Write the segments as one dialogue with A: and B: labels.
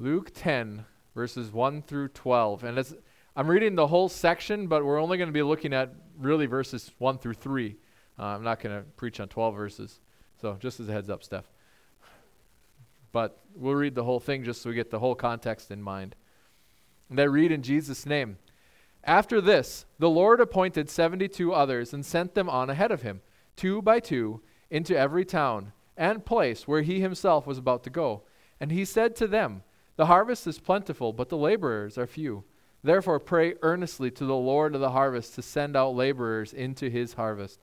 A: Luke 10, verses 1 through 12. And as I'm reading the whole section, but we're only going to be looking at really verses 1 through 3. Uh, I'm not going to preach on 12 verses. So just as a heads up, Steph. But we'll read the whole thing just so we get the whole context in mind. And I read in Jesus' name. After this, the Lord appointed 72 others and sent them on ahead of him, two by two, into every town and place where he himself was about to go. And he said to them, The harvest is plentiful, but the laborers are few. Therefore, pray earnestly to the Lord of the harvest to send out laborers into his harvest.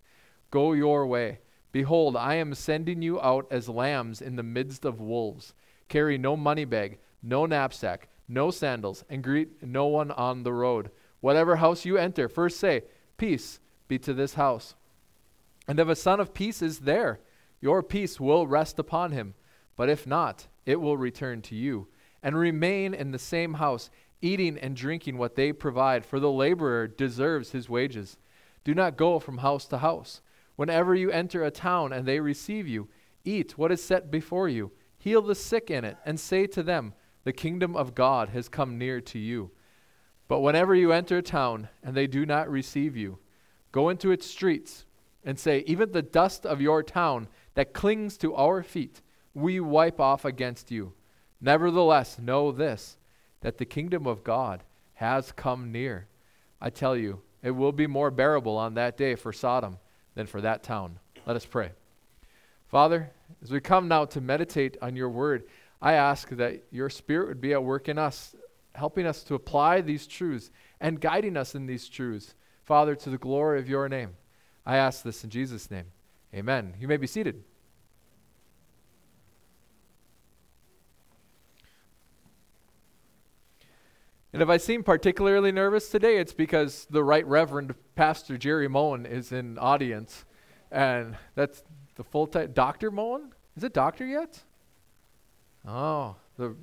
A: Go your way. Behold, I am sending you out as lambs in the midst of wolves. Carry no money bag, no knapsack, no sandals, and greet no one on the road. Whatever house you enter, first say, Peace be to this house. And if a son of peace is there, your peace will rest upon him. But if not, it will return to you. And remain in the same house, eating and drinking what they provide, for the laborer deserves his wages. Do not go from house to house. Whenever you enter a town and they receive you, eat what is set before you, heal the sick in it, and say to them, The kingdom of God has come near to you. But whenever you enter a town and they do not receive you, go into its streets and say, Even the dust of your town that clings to our feet, we wipe off against you. Nevertheless, know this, that the kingdom of God has come near. I tell you, it will be more bearable on that day for Sodom than for that town. Let us pray. Father, as we come now to meditate on your word, I ask that your spirit would be at work in us, helping us to apply these truths and guiding us in these truths. Father, to the glory of your name. I ask this in Jesus' name. Amen. You may be seated. And if I seem particularly nervous today, it's because the Right Reverend Pastor Jerry Moen is in audience. And that's the full time. Dr. Moen? Is it doctor yet? Oh, the,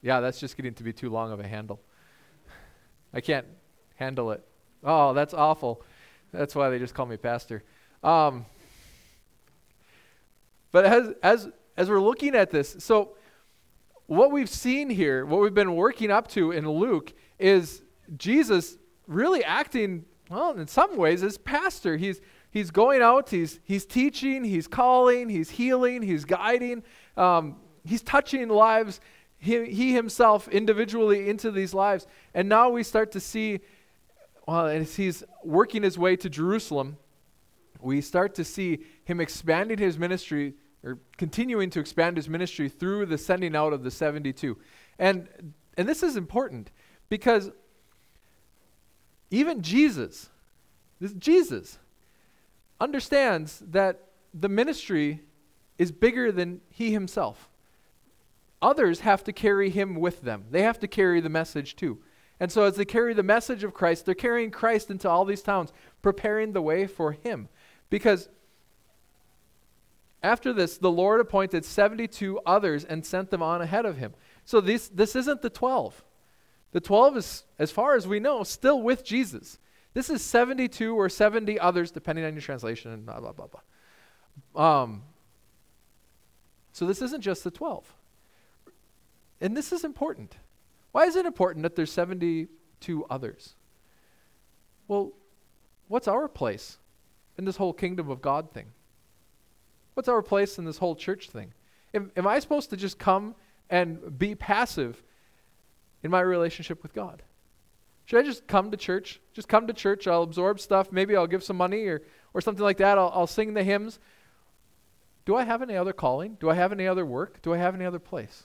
A: yeah, that's just getting to be too long of a handle. I can't handle it. Oh, that's awful. That's why they just call me pastor. Um, but as, as, as we're looking at this, so what we've seen here, what we've been working up to in Luke, is Jesus really acting, well, in some ways, as pastor. He's, he's going out, he's, he's teaching, he's calling, he's healing, he's guiding, um, he's touching lives, he, he himself individually into these lives. And now we start to see, well, as he's working his way to Jerusalem, we start to see him expanding his ministry or continuing to expand his ministry through the sending out of the 72. And, and this is important because even Jesus, this Jesus, understands that the ministry is bigger than he himself. Others have to carry him with them. They have to carry the message too. And so, as they carry the message of Christ, they're carrying Christ into all these towns, preparing the way for him. Because after this, the Lord appointed 72 others and sent them on ahead of him. So this, this isn't the 12. The 12 is, as far as we know, still with Jesus. This is 72 or 70 others, depending on your translation, and blah, blah, blah, blah. Um, so this isn't just the 12. And this is important. Why is it important that there's 72 others? Well, what's our place in this whole kingdom of God thing? What's our place in this whole church thing? Am, am I supposed to just come and be passive in my relationship with God? Should I just come to church? Just come to church. I'll absorb stuff. Maybe I'll give some money or, or something like that. I'll, I'll sing the hymns. Do I have any other calling? Do I have any other work? Do I have any other place?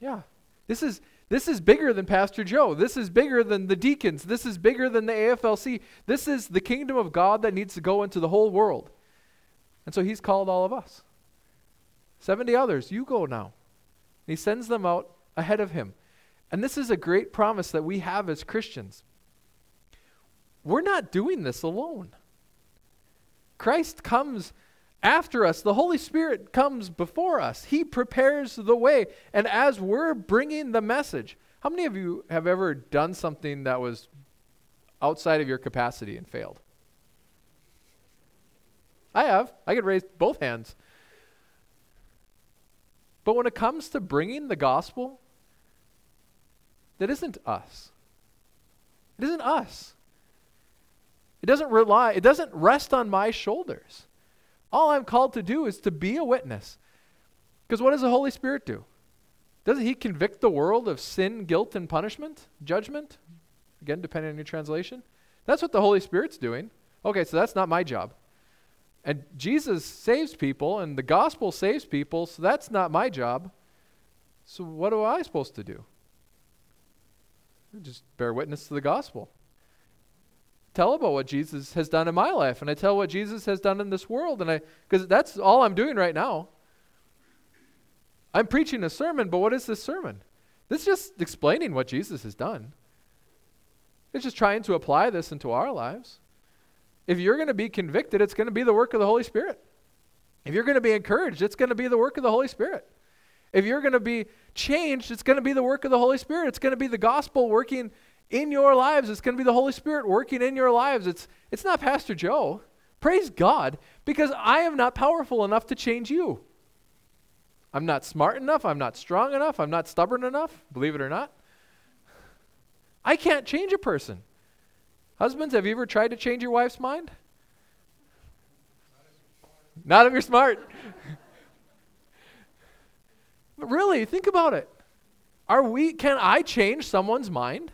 A: Yeah. This is this is bigger than Pastor Joe. This is bigger than the deacons. This is bigger than the AFLC. This is the kingdom of God that needs to go into the whole world. And so he's called all of us. 70 others, you go now. And he sends them out ahead of him. And this is a great promise that we have as Christians. We're not doing this alone. Christ comes after us, the Holy Spirit comes before us. He prepares the way. And as we're bringing the message, how many of you have ever done something that was outside of your capacity and failed? I have. I could raise both hands. But when it comes to bringing the gospel, that isn't us. It isn't us. It doesn't rely, it doesn't rest on my shoulders. All I'm called to do is to be a witness. Because what does the Holy Spirit do? Doesn't He convict the world of sin, guilt, and punishment, judgment? Again, depending on your translation. That's what the Holy Spirit's doing. Okay, so that's not my job. And Jesus saves people, and the gospel saves people, so that's not my job. So what am I supposed to do? Just bear witness to the gospel. Tell about what Jesus has done in my life, and I tell what Jesus has done in this world, and I because that's all I'm doing right now. I'm preaching a sermon, but what is this sermon? This is just explaining what Jesus has done. It's just trying to apply this into our lives. If you're going to be convicted, it's going to be the work of the Holy Spirit. If you're going to be encouraged, it's going to be the work of the Holy Spirit. If you're going to be changed, it's going to be the work of the Holy Spirit. It's going to be the gospel working in your lives. It's going to be the Holy Spirit working in your lives. It's, it's not Pastor Joe. Praise God, because I am not powerful enough to change you. I'm not smart enough. I'm not strong enough. I'm not stubborn enough, believe it or not. I can't change a person. Husbands, have you ever tried to change your wife's mind? Not if you're smart. but really, think about it. Are we can I change someone's mind?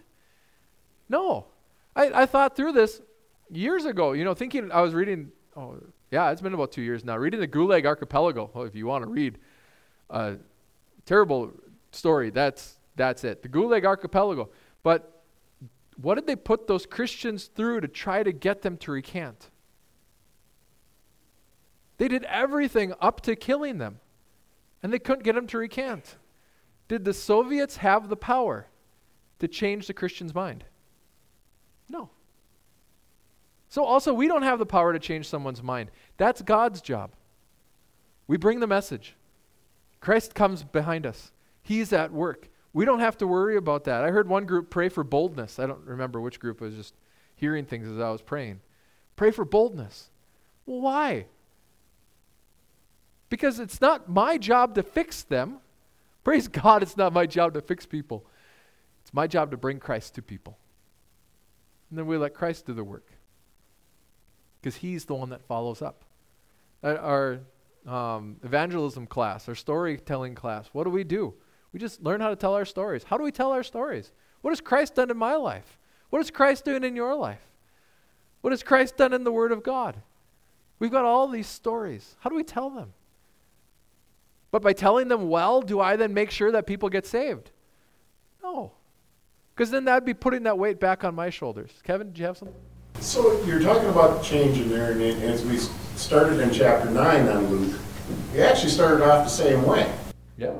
A: No. I, I thought through this years ago, you know, thinking I was reading oh yeah, it's been about two years now, reading the Gulag Archipelago. If you want to read a terrible story, that's that's it. The Gulag Archipelago. But what did they put those Christians through to try to get them to recant? They did everything up to killing them, and they couldn't get them to recant. Did the Soviets have the power to change the Christian's mind? No. So, also, we don't have the power to change someone's mind. That's God's job. We bring the message. Christ comes behind us, He's at work. We don't have to worry about that. I heard one group pray for boldness. I don't remember which group. I was just hearing things as I was praying. Pray for boldness. Well, why? Because it's not my job to fix them. Praise God, it's not my job to fix people. It's my job to bring Christ to people. And then we let Christ do the work. Because he's the one that follows up. Our um, evangelism class, our storytelling class, what do we do? We just learn how to tell our stories. How do we tell our stories? What has Christ done in my life? What is Christ doing in your life? What has Christ done in the Word of God? We've got all these stories. How do we tell them? But by telling them well, do I then make sure that people get saved? No. Because then that'd be putting that weight back on my shoulders. Kevin, did you have something?
B: So you're talking about change in there, and as we started in chapter 9 on Luke, we actually started off the same way.
A: Yeah.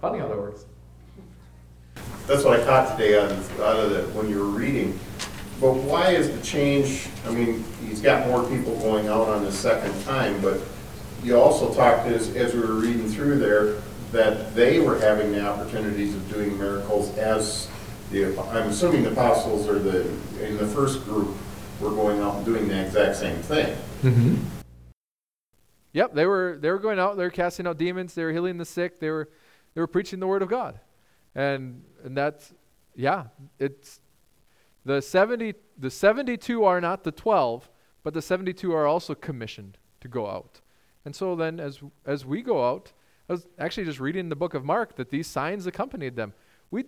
A: Funny how that works.
B: That's what I caught today out of, out of the, when you were reading. But why is the change, I mean, he's got more people going out on the second time, but you also talked as, as we were reading through there, that they were having the opportunities of doing miracles as the, I'm assuming the apostles or the, in the first group were going out and doing the exact same thing.
A: Mm-hmm. Yep, they were they were going out, they were casting out demons, they were healing the sick, they were they were preaching the word of God. And and that's yeah, it's the 70 the 72 are not the 12, but the 72 are also commissioned to go out. And so then as as we go out, I was actually just reading the book of Mark that these signs accompanied them. We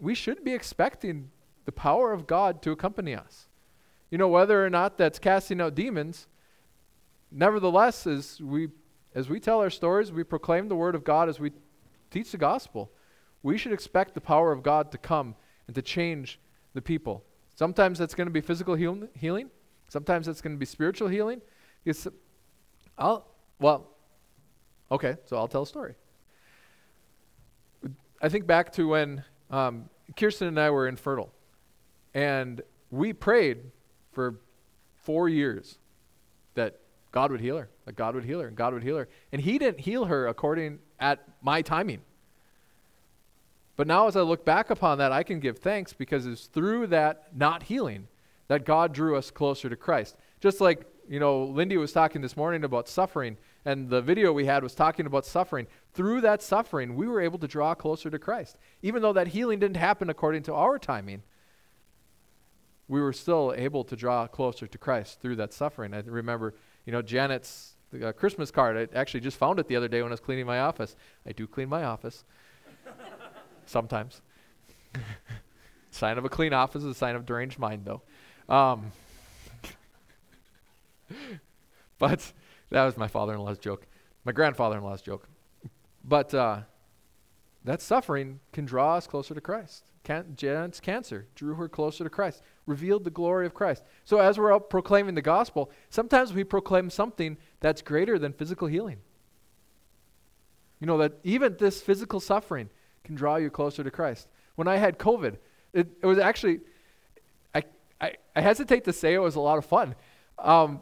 A: we should be expecting the power of God to accompany us. You know, whether or not that's casting out demons, nevertheless, as we as we tell our stories, we proclaim the word of God as we teach the gospel, we should expect the power of God to come and to change the people. Sometimes that's going to be physical heal- healing. Sometimes that's going to be spiritual healing. Because I'll, well, okay, so I'll tell a story. I think back to when um, Kirsten and I were infertile, and we prayed for four years that God would heal her, that God would heal her, and God would heal her. And He didn't heal her according at my timing. But now, as I look back upon that, I can give thanks because it's through that not healing that God drew us closer to Christ. Just like, you know, Lindy was talking this morning about suffering And the video we had was talking about suffering. Through that suffering, we were able to draw closer to Christ. Even though that healing didn't happen according to our timing, we were still able to draw closer to Christ through that suffering. I remember, you know, Janet's uh, Christmas card. I actually just found it the other day when I was cleaning my office. I do clean my office sometimes. sign of a clean office is a sign of deranged mind, though. Um, but that was my father-in-law's joke, my grandfather-in-law's joke. But uh, that suffering can draw us closer to Christ. Can- Janet's cancer drew her closer to Christ, revealed the glory of Christ. So as we're out proclaiming the gospel, sometimes we proclaim something that's greater than physical healing. You know, that even this physical suffering can draw you closer to Christ. When I had COVID, it, it was actually, I, I, I, hesitate to say it was a lot of fun um,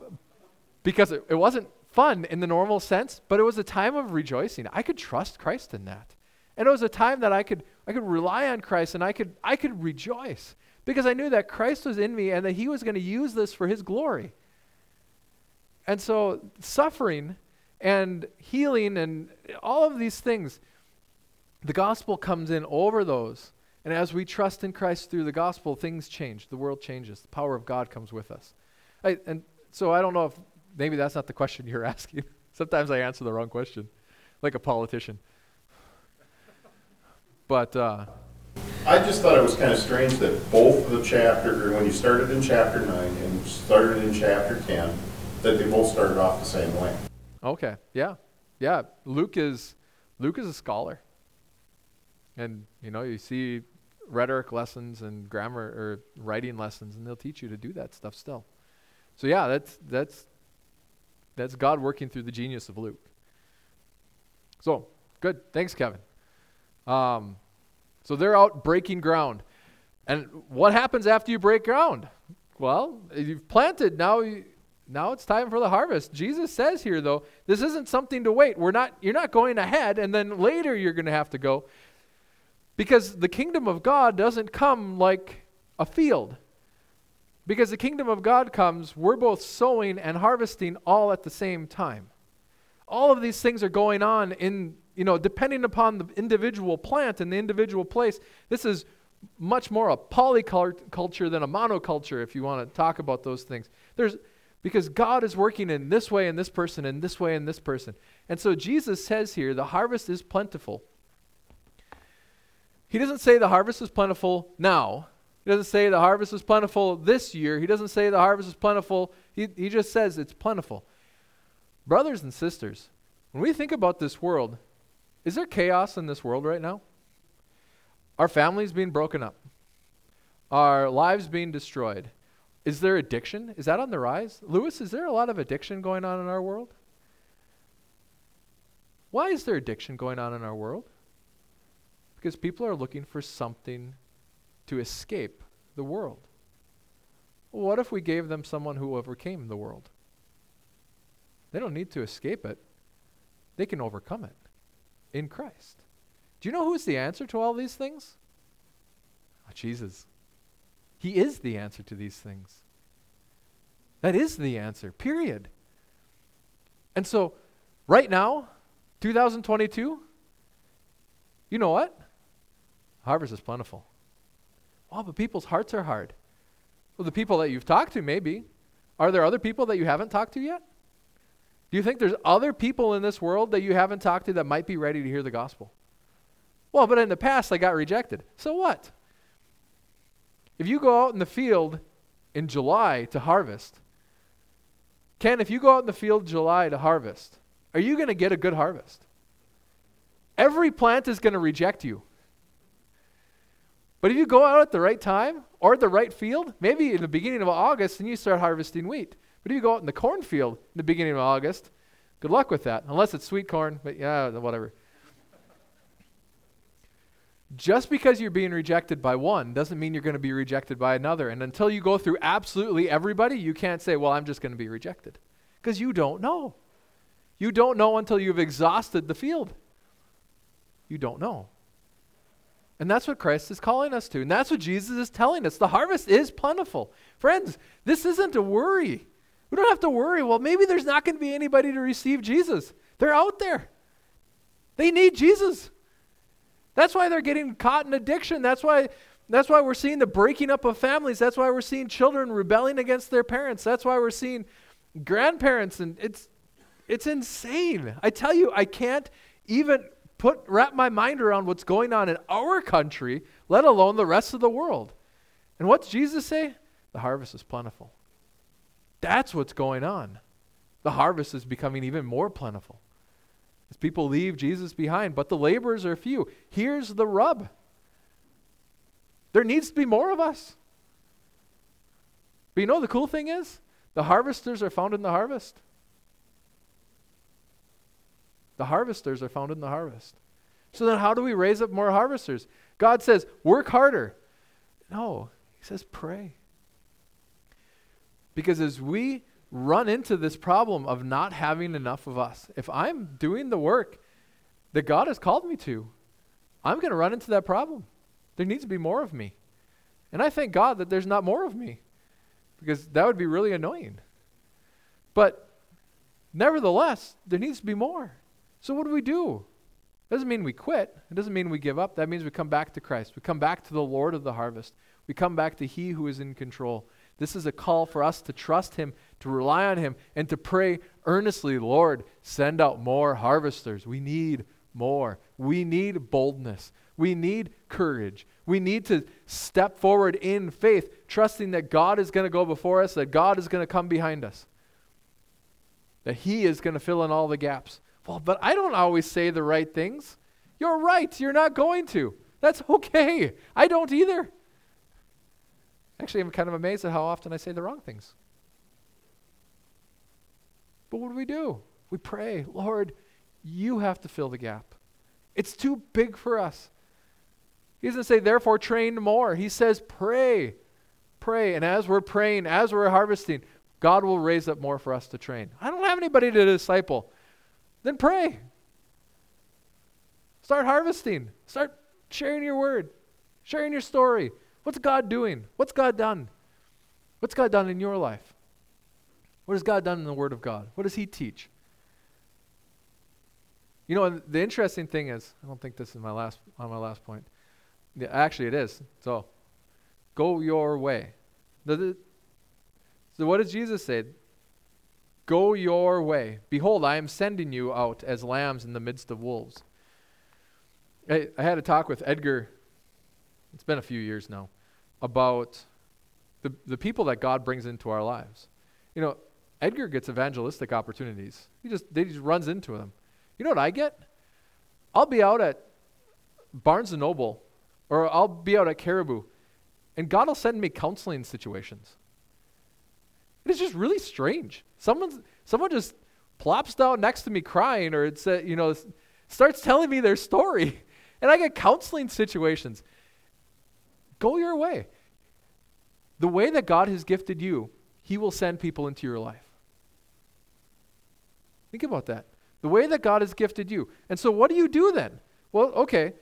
A: because it, it wasn't fun in the normal sense, but it was a time of rejoicing. I could trust Christ in that. And it was a time that I could, I could rely on Christ and I could, I could rejoice because I knew that Christ was in me and that he was going to use this for his glory. And so suffering and healing and all of these things, the gospel comes in over those. And as we trust in Christ through the gospel, things change. The world changes. The power of God comes with us. I, and so I don't know if maybe that's not the question you're asking. Sometimes I answer the wrong question, like a politician. But uh,
B: I just thought it was kind of strange that both of the chapter, when you started in chapter nine and started in chapter ten, that they both started off the same way.
A: Okay. Yeah. Yeah. Luke is Luke is a scholar. And you know, you see rhetoric lessons and grammar or writing lessons and they'll teach you to do that stuff still. So yeah, that's that's that's God working through the genius of Luke. So, good. Thanks, Kevin. Um, so they're out breaking ground. And what happens after you break ground? Well, you've planted, now you, now it's time for the harvest. Jesus says here though, this isn't something to wait. We're not you're not going ahead and then later you're going to have to go. Because the kingdom of God doesn't come like a field. Because the kingdom of God comes, we're both sowing and harvesting all at the same time. All of these things are going on in, you know, depending upon the individual plant and the individual place. This is much more a polyculture than a monoculture, if you want to talk about those things. There's because God is working in this way in this person, and this way in this person. And so Jesus says here, the harvest is plentiful. He doesn't say the harvest is plentiful now. He doesn't say the harvest is plentiful this year. He doesn't say the harvest is plentiful. He, he just says it's plentiful. Brothers and sisters, when we think about this world, is there chaos in this world right now? Our families being broken up, our lives being destroyed. Is there addiction? Is that on the rise? Lewis, is there a lot of addiction going on in our world? Why is there addiction going on in our world? Because people are looking for something to escape the world. What if we gave them someone who overcame the world? They don't need to escape it, they can overcome it in Christ. Do you know who's the answer to all these things? Oh, Jesus. He is the answer to these things. That is the answer, period. And so, right now, 2022, you know what? Harvest is plentiful. Oh, but people's hearts are hard. Well, the people that you've talked to, maybe. Are there other people that you haven't talked to yet? Do you think there's other people in this world that you haven't talked to that might be ready to hear the gospel? Well, but in the past I got rejected. So what? If you go out in the field in July to harvest, Ken, if you go out in the field in July to harvest, are you going to get a good harvest? Every plant is going to reject you. But if you go out at the right time or at the right field, maybe in the beginning of August and you start harvesting wheat. But if you go out in the cornfield in the beginning of August, good luck with that. Unless it's sweet corn, but yeah, whatever. Just because you're being rejected by one doesn't mean you're going to be rejected by another. And until you go through absolutely everybody, you can't say, well, I'm just going to be rejected. Because you don't know. You don't know until you've exhausted the field. You don't know. And that's what Christ is calling us to. And that's what Jesus is telling us. The harvest is plentiful. Friends, this isn't a worry. We don't have to worry, well, maybe there's not going to be anybody to receive Jesus. They're out there. They need Jesus. That's why they're getting caught in addiction. That's why that's why we're seeing the breaking up of families. That's why we're seeing children rebelling against their parents. That's why we're seeing grandparents and it's it's insane. I tell you, I can't even put wrap my mind around what's going on in our country, let alone the rest of the world. And what's Jesus say? The harvest is plentiful. That's what's going on. The harvest is becoming even more plentiful as people leave Jesus behind, but the laborers are few. Here's the rub there needs to be more of us. But you know the cool thing is? The harvesters are found in the harvest. The harvesters are found in the harvest. So then, how do we raise up more harvesters? God says, work harder. No, He says, pray. Because as we run into this problem of not having enough of us, if I'm doing the work that God has called me to, I'm going to run into that problem. There needs to be more of me. And I thank God that there's not more of me because that would be really annoying. But nevertheless, there needs to be more. So what do we do? It doesn't mean we quit. It doesn't mean we give up. That means we come back to Christ. We come back to the Lord of the harvest. We come back to He who is in control. This is a call for us to trust Him, to rely on Him, and to pray earnestly, Lord, send out more harvesters. We need more. We need boldness. We need courage. We need to step forward in faith, trusting that God is going to go before us, that God is going to come behind us, that He is going to fill in all the gaps. Well, but I don't always say the right things. You're right. You're not going to. That's okay. I don't either. Actually, I'm kind of amazed at how often I say the wrong things. But what do we do? We pray, Lord, you have to fill the gap. It's too big for us. He doesn't say, therefore, train more. He says, pray. Pray. And as we're praying, as we're harvesting, God will raise up more for us to train. I don't have anybody to disciple. Then pray. Start harvesting. Start sharing your word, sharing your story. What's God doing? What's God done? What's God done in your life? What has God done in the Word of God? What does He teach? You know, the interesting thing is, I don't think this is my last on my last point. Yeah, actually, it is. So, go your way. So, what does Jesus say? Go your way. Behold, I am sending you out as lambs in the midst of wolves. I, I had a talk with Edgar, it's been a few years now, about the, the people that God brings into our lives. You know, Edgar gets evangelistic opportunities. He just, he just runs into them. You know what I get? I'll be out at Barnes & Noble or I'll be out at Caribou, and God will send me counseling situations. It is just really strange. Someone, someone just plops down next to me crying, or it's, uh, you know, starts telling me their story, and I get counseling situations. Go your way. The way that God has gifted you, He will send people into your life. Think about that. The way that God has gifted you. And so, what do you do then? Well, okay,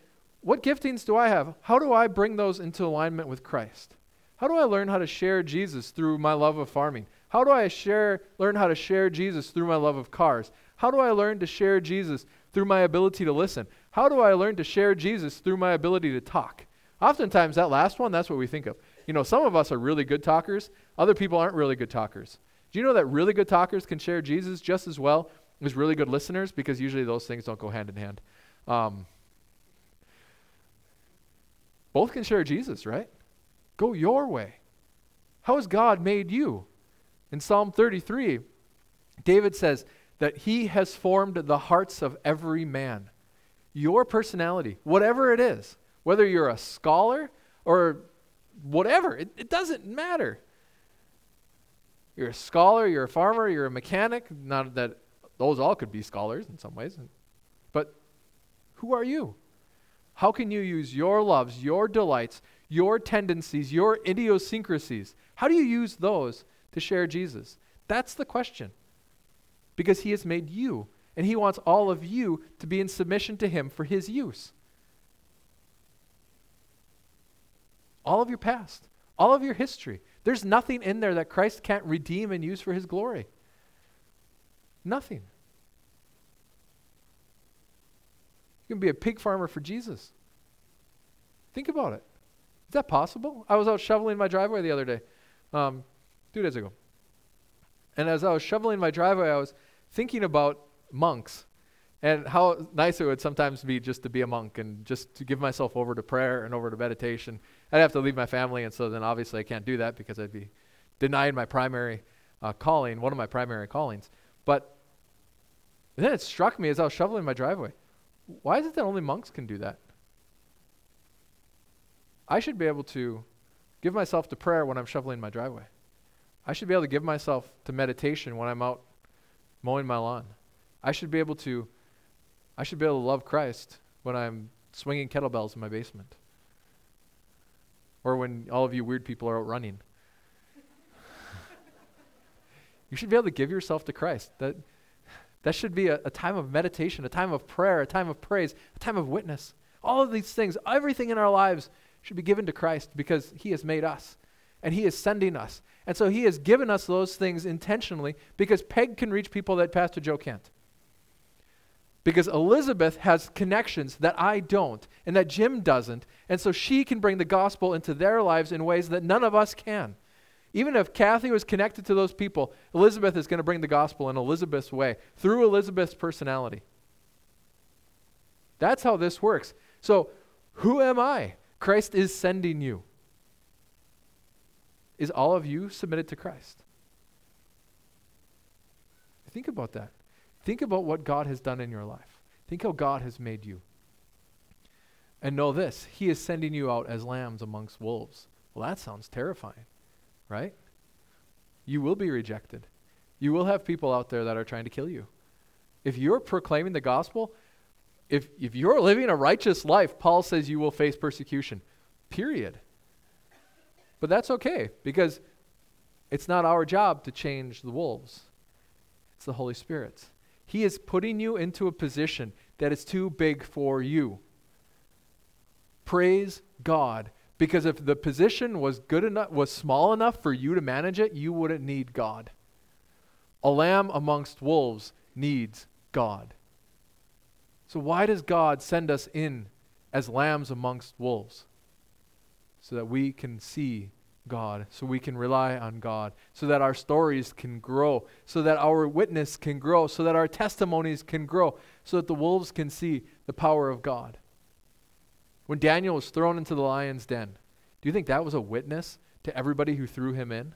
A: what giftings do I have? How do I bring those into alignment with Christ? How do I learn how to share Jesus through my love of farming? How do I share, learn how to share Jesus through my love of cars? How do I learn to share Jesus through my ability to listen? How do I learn to share Jesus through my ability to talk? Oftentimes, that last one, that's what we think of. You know, some of us are really good talkers, other people aren't really good talkers. Do you know that really good talkers can share Jesus just as well as really good listeners? Because usually those things don't go hand in hand. Um, both can share Jesus, right? Go your way. How has God made you? In Psalm 33, David says that he has formed the hearts of every man. Your personality, whatever it is, whether you're a scholar or whatever, it, it doesn't matter. You're a scholar, you're a farmer, you're a mechanic. Not that those all could be scholars in some ways. But who are you? How can you use your loves, your delights, your tendencies, your idiosyncrasies? How do you use those to share Jesus? That's the question. Because he has made you, and he wants all of you to be in submission to him for his use. All of your past, all of your history. There's nothing in there that Christ can't redeem and use for his glory. Nothing. You can be a pig farmer for Jesus. Think about it. Is that possible? I was out shoveling my driveway the other day, um, two days ago. And as I was shoveling my driveway, I was thinking about monks and how nice it would sometimes be just to be a monk and just to give myself over to prayer and over to meditation. I'd have to leave my family, and so then obviously I can't do that because I'd be denying my primary uh, calling, one of my primary callings. But then it struck me as I was shoveling my driveway why is it that only monks can do that? I should be able to give myself to prayer when I'm shoveling my driveway. I should be able to give myself to meditation when I'm out mowing my lawn. I should be able to I should be able to love Christ when I'm swinging kettlebells in my basement. Or when all of you weird people are out running. you should be able to give yourself to Christ. That that should be a, a time of meditation, a time of prayer, a time of praise, a time of witness. All of these things, everything in our lives should be given to Christ because He has made us and He is sending us. And so He has given us those things intentionally because Peg can reach people that Pastor Joe can't. Because Elizabeth has connections that I don't and that Jim doesn't. And so she can bring the gospel into their lives in ways that none of us can. Even if Kathy was connected to those people, Elizabeth is going to bring the gospel in Elizabeth's way, through Elizabeth's personality. That's how this works. So, who am I? Christ is sending you. Is all of you submitted to Christ? Think about that. Think about what God has done in your life. Think how God has made you. And know this He is sending you out as lambs amongst wolves. Well, that sounds terrifying right? You will be rejected. You will have people out there that are trying to kill you. If you're proclaiming the gospel, if, if you're living a righteous life, Paul says you will face persecution, period. But that's okay because it's not our job to change the wolves, it's the Holy Spirit's. He is putting you into a position that is too big for you. Praise God because if the position was good enough, was small enough for you to manage it, you wouldn't need God. A lamb amongst wolves needs God. So why does God send us in as lambs amongst wolves? So that we can see God, so we can rely on God, so that our stories can grow, so that our witness can grow, so that our testimonies can grow, so that the wolves can see the power of God. When Daniel was thrown into the lion's den, do you think that was a witness to everybody who threw him in?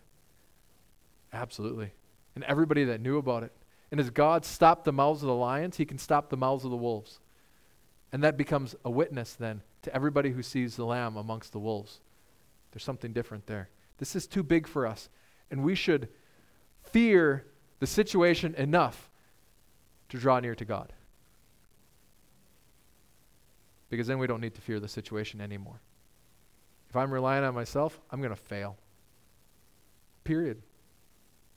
A: Absolutely. And everybody that knew about it. And as God stopped the mouths of the lions, he can stop the mouths of the wolves. And that becomes a witness then to everybody who sees the lamb amongst the wolves. There's something different there. This is too big for us. And we should fear the situation enough to draw near to God because then we don't need to fear the situation anymore. If I'm relying on myself, I'm going to fail. Period.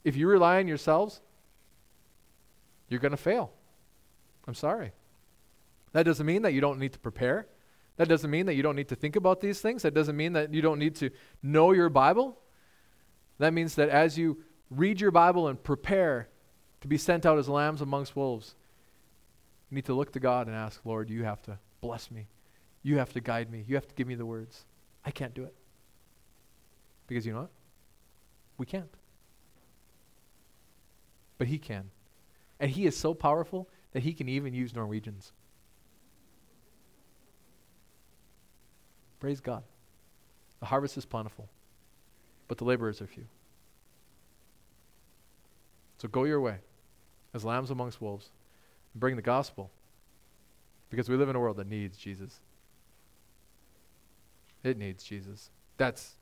A: If you rely on yourselves, you're going to fail. I'm sorry. That doesn't mean that you don't need to prepare. That doesn't mean that you don't need to think about these things. That doesn't mean that you don't need to know your Bible. That means that as you read your Bible and prepare to be sent out as lambs amongst wolves, you need to look to God and ask, Lord, you have to bless me. You have to guide me. You have to give me the words. I can't do it. Because you know what? We can't. But He can. And He is so powerful that He can even use Norwegians. Praise God. The harvest is plentiful, but the laborers are few. So go your way as lambs amongst wolves and bring the gospel because we live in a world that needs Jesus. It needs Jesus. That's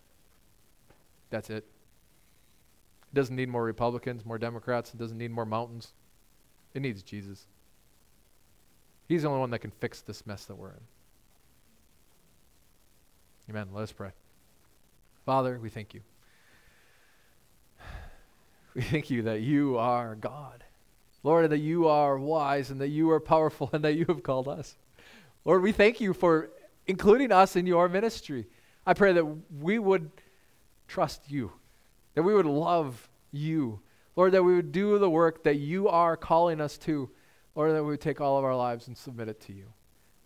A: that's it. It doesn't need more Republicans, more Democrats. It doesn't need more mountains. It needs Jesus. He's the only one that can fix this mess that we're in. Amen. Let us pray. Father, we thank you. We thank you that you are God. Lord, that you are wise and that you are powerful and that you have called us. Lord, we thank you for including us in your ministry. I pray that we would trust you, that we would love you. Lord, that we would do the work that you are calling us to. Lord, that we would take all of our lives and submit it to you.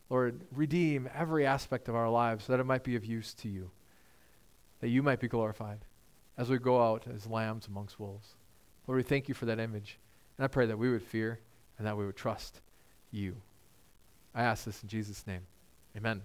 A: Lord, redeem every aspect of our lives so that it might be of use to you, that you might be glorified as we go out as lambs amongst wolves. Lord, we thank you for that image. And I pray that we would fear and that we would trust you. I ask this in Jesus' name. Amen.